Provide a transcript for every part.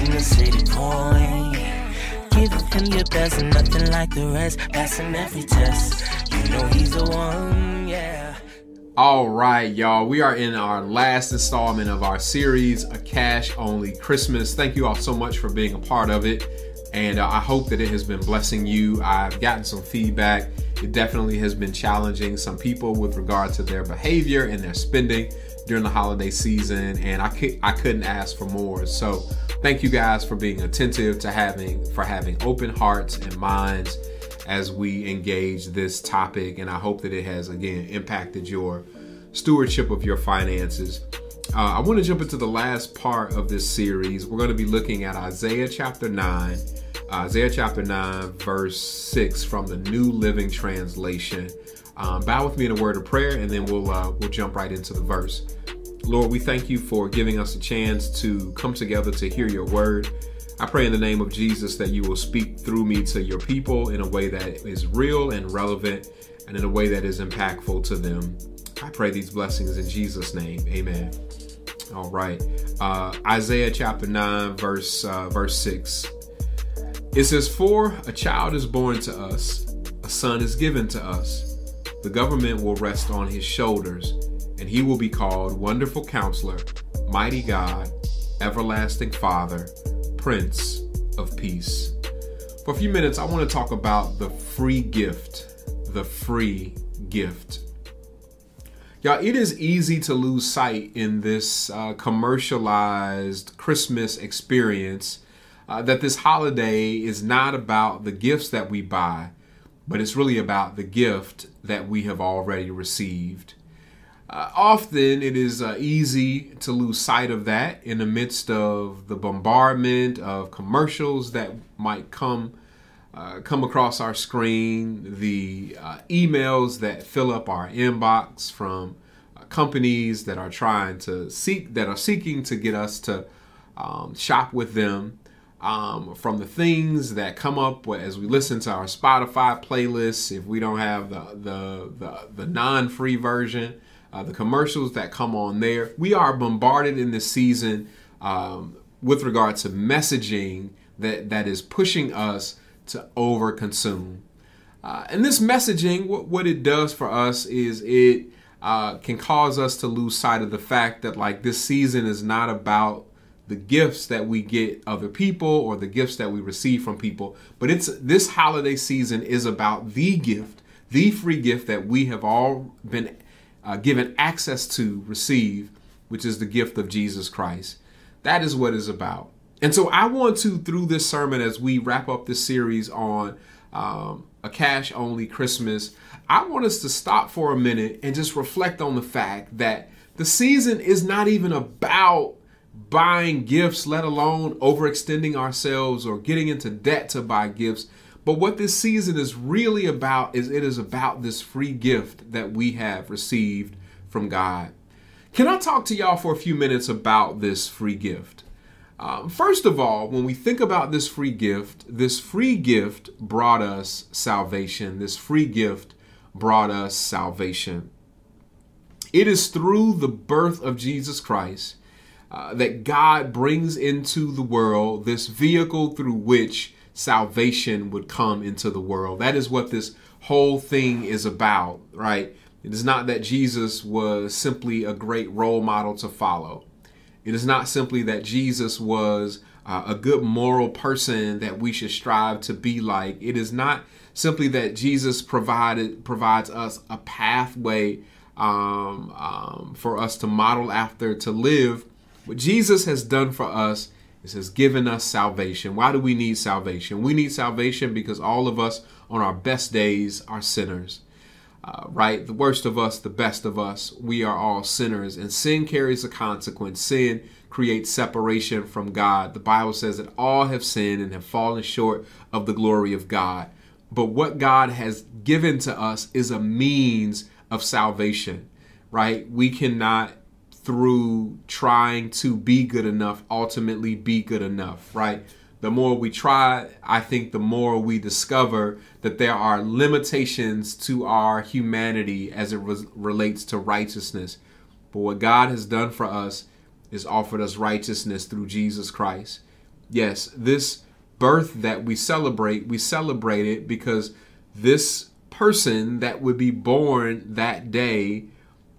Tune the city. Giving him your best, nothing like the rest, passing every test. You know he's the one, yeah. All right, y'all. We are in our last installment of our series, A Cash Only Christmas. Thank you all so much for being a part of it. And uh, I hope that it has been blessing you. I've gotten some feedback. It definitely has been challenging some people with regard to their behavior and their spending during the holiday season. And I, I couldn't ask for more. So thank you guys for being attentive to having, for having open hearts and minds as we engage this topic. And I hope that it has, again, impacted your stewardship of your finances. Uh, I want to jump into the last part of this series. We're going to be looking at Isaiah chapter 9, Isaiah chapter 9, verse 6 from the New Living Translation. Um, bow with me in a word of prayer, and then we'll uh, we'll jump right into the verse. Lord, we thank you for giving us a chance to come together to hear your word. I pray in the name of Jesus that you will speak through me to your people in a way that is real and relevant and in a way that is impactful to them. I pray these blessings in Jesus' name. Amen. All right. Uh, Isaiah chapter 9, verse, uh, verse 6. It says, For a child is born to us, a son is given to us. The government will rest on his shoulders, and he will be called Wonderful Counselor, Mighty God, Everlasting Father Prince of Peace. For a few minutes, I want to talk about the free gift. The free gift. Y'all, it is easy to lose sight in this uh, commercialized Christmas experience uh, that this holiday is not about the gifts that we buy, but it's really about the gift that we have already received. Uh, often it is uh, easy to lose sight of that in the midst of the bombardment of commercials that might come uh, come across our screen, the uh, emails that fill up our inbox from uh, companies that are trying to seek that are seeking to get us to um, shop with them. Um, from the things that come up as we listen to our Spotify playlists, if we don't have the the the, the non-free version, uh, the commercials that come on there. We are bombarded in this season um, with regard to messaging that, that is pushing us to overconsume. Uh, and this messaging, what, what it does for us is it uh, can cause us to lose sight of the fact that like this season is not about the gifts that we get other people or the gifts that we receive from people, but it's this holiday season is about the gift, the free gift that we have all been uh, given access to receive, which is the gift of Jesus Christ. That is what it's about. And so I want to, through this sermon, as we wrap up this series on um, a cash only Christmas, I want us to stop for a minute and just reflect on the fact that the season is not even about buying gifts, let alone overextending ourselves or getting into debt to buy gifts. But what this season is really about is it is about this free gift that we have received from God. Can I talk to y'all for a few minutes about this free gift? Um, first of all, when we think about this free gift, this free gift brought us salvation. This free gift brought us salvation. It is through the birth of Jesus Christ uh, that God brings into the world this vehicle through which salvation would come into the world. That is what this whole thing is about, right? It is not that Jesus was simply a great role model to follow. It is not simply that Jesus was uh, a good moral person that we should strive to be like. It is not simply that Jesus provided provides us a pathway um, um, for us to model after to live. What Jesus has done for us it says, given us salvation. Why do we need salvation? We need salvation because all of us on our best days are sinners. Uh, right? The worst of us, the best of us, we are all sinners, and sin carries a consequence. Sin creates separation from God. The Bible says that all have sinned and have fallen short of the glory of God. But what God has given to us is a means of salvation, right? We cannot, through trying to be good enough, ultimately be good enough, right? the more we try, I think the more we discover that there are limitations to our humanity as it re- relates to righteousness. But what God has done for us is offered us righteousness through Jesus Christ. Yes, this birth that we celebrate, we celebrate it because this person that would be born that day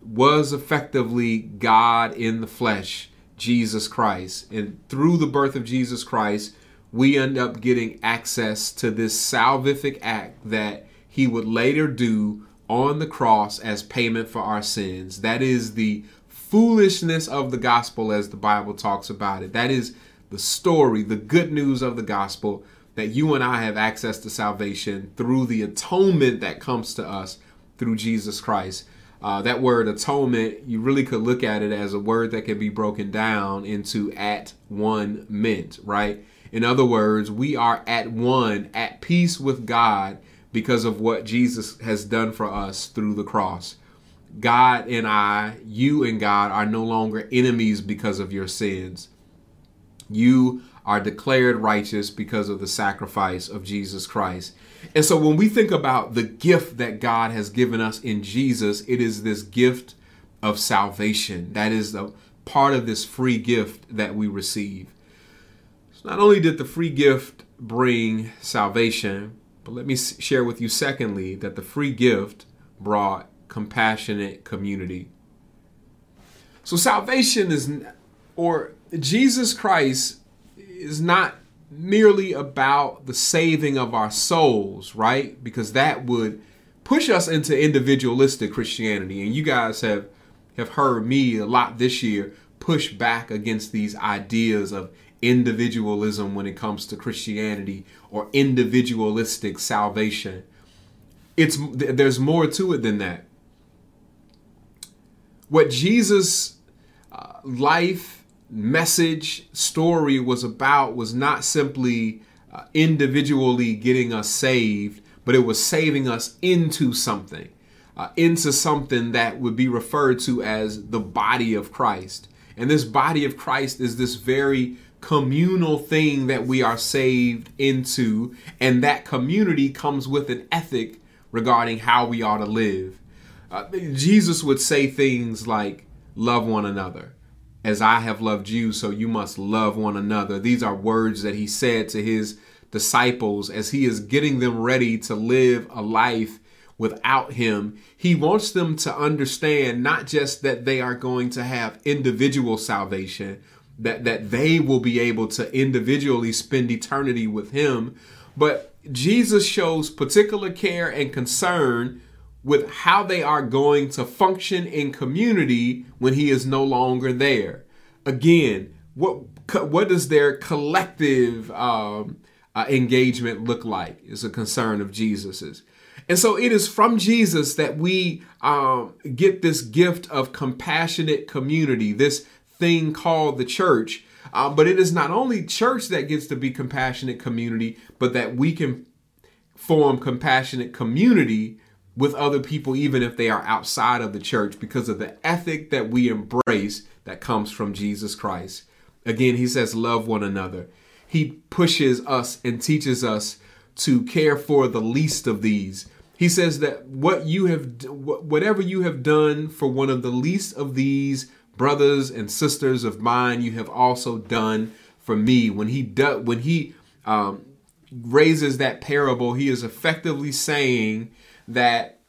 was effectively God in the flesh, Jesus Christ. And through the birth of Jesus Christ, we end up getting access to this salvific act that he would later do on the cross as payment for our sins. That is the foolishness of the gospel as the Bible talks about it. That is the story, the good news of the gospel that you and I have access to salvation through the atonement that comes to us through Jesus Christ. Uh, that word atonement, you really could look at it as a word that can be broken down into at one meant, right? In other words, we are at one, at peace with God because of what Jesus has done for us through the cross. God and I, you and God, are no longer enemies because of your sins. You are declared righteous because of the sacrifice of Jesus Christ. And so when we think about the gift that God has given us in Jesus, it is this gift of salvation. That is the part of this free gift that we receive. So not only did the free gift bring salvation, but let me share with you, secondly, that the free gift brought compassionate community. So salvation is, or Jesus Christ is not merely about the saving of our souls, right? Because that would push us into individualistic Christianity. And you guys have have heard me a lot this year push back against these ideas of individualism when it comes to Christianity or individualistic salvation. It's there's more to it than that. What Jesus' uh, life, message, story was about was not simply uh, individually getting us saved, but it was saving us into something, uh, into something that would be referred to as the body of Christ. And this body of Christ is this very communal thing that we are saved into, and that community comes with an ethic regarding how we ought to live. Uh, Jesus would say things like, Love one another. As I have loved you, so you must love one another. These are words that he said to his disciples as he is getting them ready to live a life without him. He wants them to understand not just that they are going to have individual salvation, that that they will be able to individually spend eternity with him but Jesus shows particular care and concern with how they are going to function in community when he is no longer there again what what does their collective um, uh, engagement look like is a concern of jesus's and so it is from jesus that we um, get this gift of compassionate community this thing called the church. Uh, but it is not only church that gets to be compassionate community, but that we can form compassionate community with other people, even if they are outside of the church, because of the ethic that we embrace that comes from Jesus Christ. Again, he says, Love one another. He pushes us and teaches us to care for the least of these. He says that what you have, whatever you have done for one of the least of these brothers and sisters of mine, you have also done for me. When he do, when he um, raises that parable, he is effectively saying that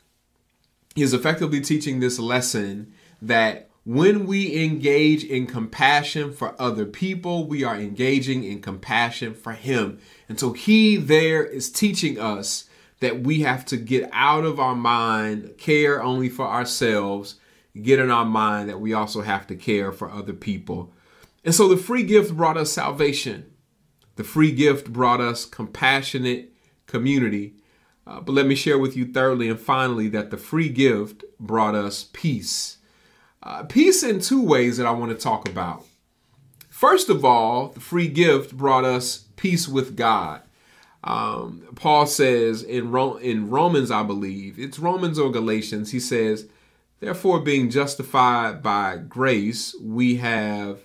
he is effectively teaching this lesson that when we engage in compassion for other people, we are engaging in compassion for him. And so he there is teaching us that we have to get out of our mind care only for ourselves get in our mind that we also have to care for other people. And so the free gift brought us salvation. The free gift brought us compassionate community. Uh, but let me share with you, thirdly and finally, that the free gift brought us peace. Uh, peace in two ways that I want to talk about. First of all, the free gift brought us peace with God. Um, Paul says in, Ro- in Romans, I believe, it's Romans or Galatians, he says, Therefore, being justified by grace, we have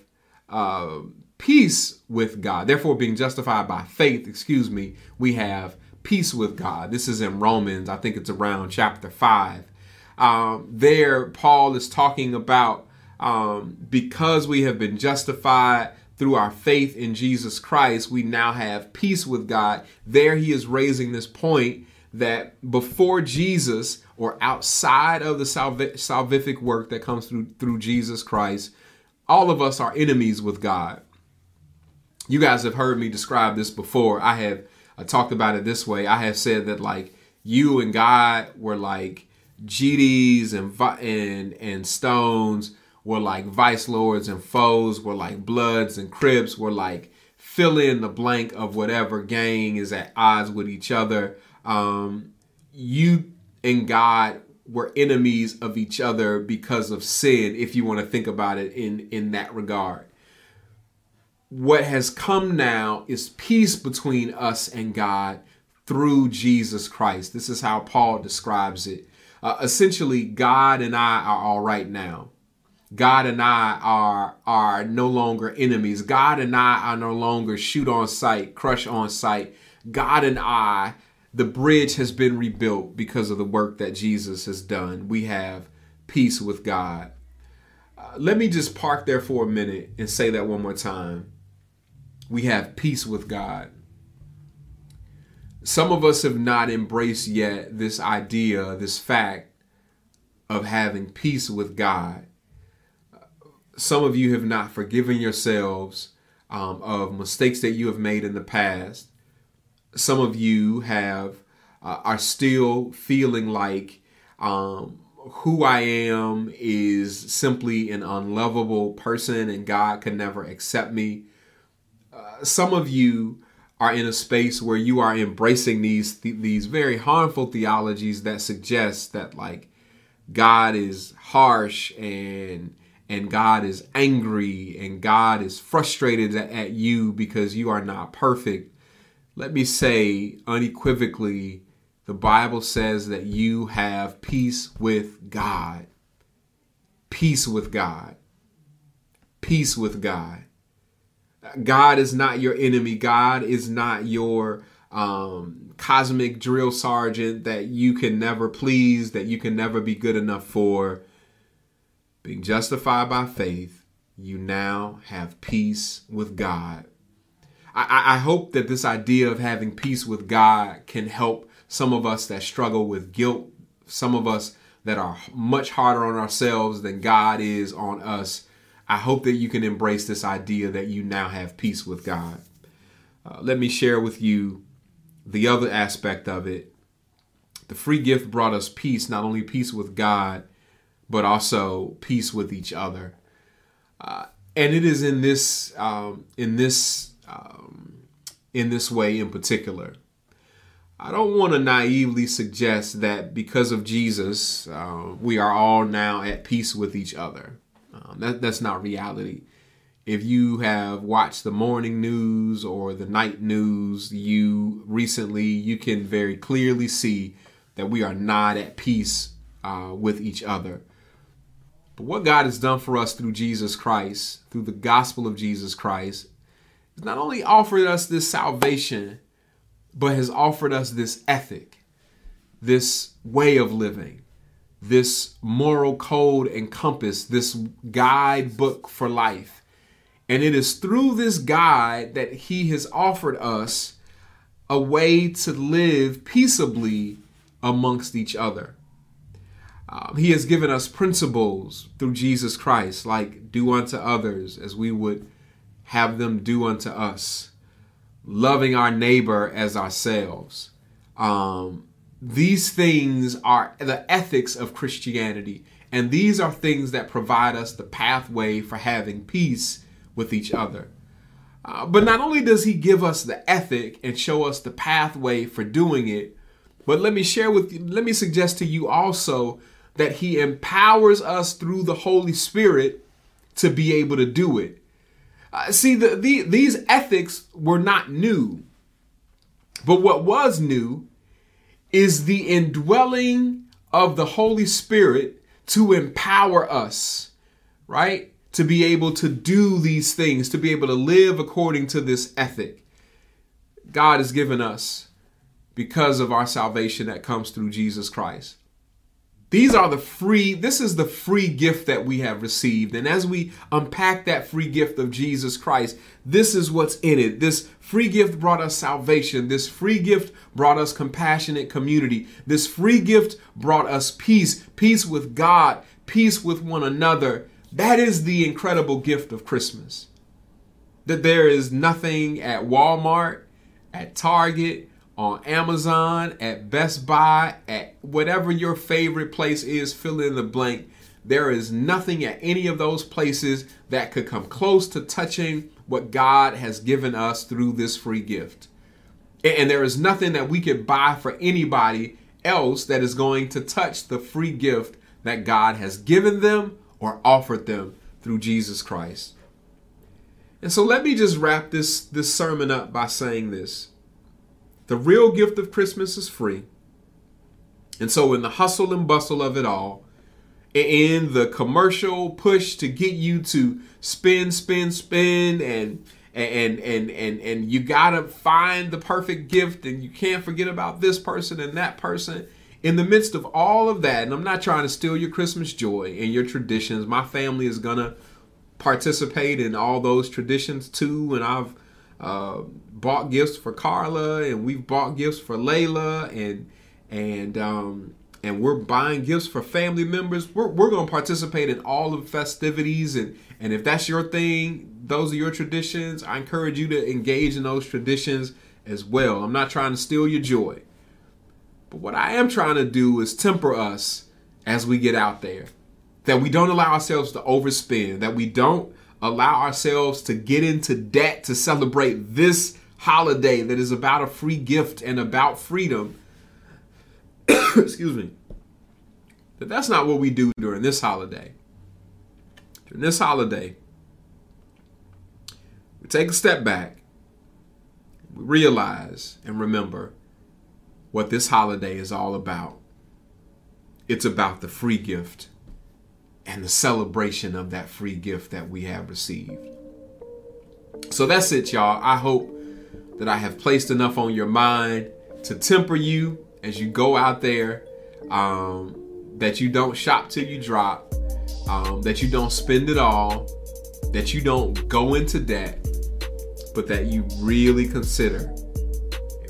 uh, peace with God. Therefore, being justified by faith, excuse me, we have peace with God. This is in Romans, I think it's around chapter 5. Um, there, Paul is talking about um, because we have been justified through our faith in Jesus Christ, we now have peace with God. There, he is raising this point that before Jesus or outside of the salv- salvific work that comes through through Jesus Christ, all of us are enemies with God. You guys have heard me describe this before. I have I talked about it this way. I have said that like you and God were like GDs and and and Stones were like vice lords and foes were like Bloods and Crips were like fill in the blank of whatever gang is at odds with each other. Um, you and God were enemies of each other because of sin, if you want to think about it in, in that regard. What has come now is peace between us and God through Jesus Christ. This is how Paul describes it. Uh, essentially, God and I are all right now. God and I are are no longer enemies. God and I are no longer shoot on sight, crush on sight. God and I the bridge has been rebuilt because of the work that Jesus has done. We have peace with God. Uh, let me just park there for a minute and say that one more time. We have peace with God. Some of us have not embraced yet this idea, this fact of having peace with God. Some of you have not forgiven yourselves um, of mistakes that you have made in the past some of you have uh, are still feeling like um, who I am is simply an unlovable person and God can never accept me. Some of you are in a space where you are embracing these th- these very harmful theologies that suggest that like God is harsh and and God is angry and God is frustrated at, at you because you are not perfect let me say unequivocally the Bible says that you have peace with God. Peace with God. Peace with God. God is not your enemy. God is not your um, cosmic drill sergeant that you can never please, that you can never be good enough for. Being justified by faith, you now have peace with God. I, I hope that this idea of having peace with God can help some of us that struggle with guilt, some of us that are much harder on ourselves than God is on us. I hope that you can embrace this idea that you now have peace with God. Uh, let me share with you the other aspect of it. The free gift brought us peace, not only peace with God, but also peace with each other. Uh, and it is in this um, in this um, in this way in particular. I don't want to naively suggest that because of Jesus, uh, we are all now at peace with each other. Um, that, that's not reality. If you have watched the morning news or the night news, you recently, you can very clearly see that we are not at peace uh, with each other. But what God has done for us through Jesus Christ, through the gospel of Jesus Christ, is not only offered us this salvation, but has offered us this ethic, this way of living, this moral code and compass, this guidebook for life. And it is through this guide that He has offered us a way to live peaceably amongst each other. Um, he has given us principles through Jesus Christ, like do unto others as we would have them do unto us, loving our neighbor as ourselves. Um, these things are the ethics of Christianity, and these are things that provide us the pathway for having peace with each other. Uh, but not only does he give us the ethic and show us the pathway for doing it, But let me share with you, let me suggest to you also that he empowers us through the Holy Spirit to be able to do it. Uh, see, the, the, these ethics were not new. But what was new is the indwelling of the Holy Spirit to empower us, right? To be able to do these things, to be able to live according to this ethic. God has given us because of our salvation that comes through Jesus Christ. These are the free, this is the free gift that we have received. And as we unpack that free gift of Jesus Christ, this is what's in it. This free gift brought us salvation. This free gift brought us compassionate community. This free gift brought us peace, peace with God, peace with one another. That is the incredible gift of Christmas. That there is nothing at Walmart, at Target, on Amazon, at Best Buy, at whatever your favorite place is, fill in the blank. There is nothing at any of those places that could come close to touching what God has given us through this free gift. And there is nothing that we could buy for anybody else that is going to touch the free gift that God has given them or offered them through Jesus Christ. And so let me just wrap this, this sermon up by saying this. The real gift of Christmas is free. And so, in the hustle and bustle of it all, in the commercial push to get you to spin, spin, spin, and and and and and you gotta find the perfect gift, and you can't forget about this person and that person. In the midst of all of that, and I'm not trying to steal your Christmas joy and your traditions. My family is gonna participate in all those traditions too, and I've uh, bought gifts for Carla, and we've bought gifts for Layla, and and um, and we're buying gifts for family members. We're, we're going to participate in all of the festivities, and and if that's your thing, those are your traditions. I encourage you to engage in those traditions as well. I'm not trying to steal your joy, but what I am trying to do is temper us as we get out there, that we don't allow ourselves to overspend, that we don't allow ourselves to get into debt to celebrate this holiday that is about a free gift and about freedom. Excuse me. That that's not what we do during this holiday. During this holiday, we take a step back, we realize and remember what this holiday is all about. It's about the free gift and the celebration of that free gift that we have received. So that's it, y'all. I hope that I have placed enough on your mind to temper you as you go out there, um, that you don't shop till you drop, um, that you don't spend it all, that you don't go into debt, but that you really consider,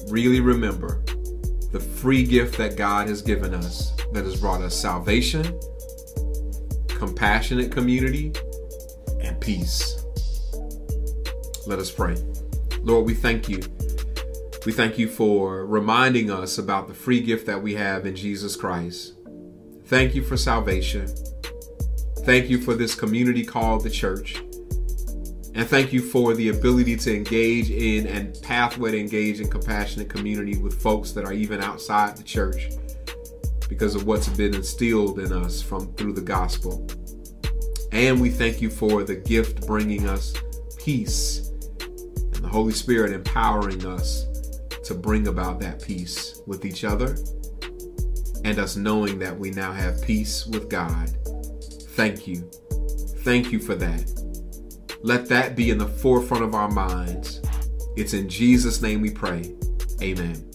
really remember the free gift that God has given us that has brought us salvation compassionate community, and peace. Let us pray. Lord, we thank you. We thank you for reminding us about the free gift that we have in Jesus Christ. Thank you for salvation. Thank you for this community called the church. And thank you for the ability to engage in and pathway to engage in compassionate community with folks that are even outside the church because of what's been instilled in us from through the gospel. And we thank you for the gift bringing us peace and the Holy Spirit empowering us to bring about that peace with each other and us knowing that we now have peace with God. Thank you. Thank you for that. Let that be in the forefront of our minds. It's in Jesus' name we pray. Amen.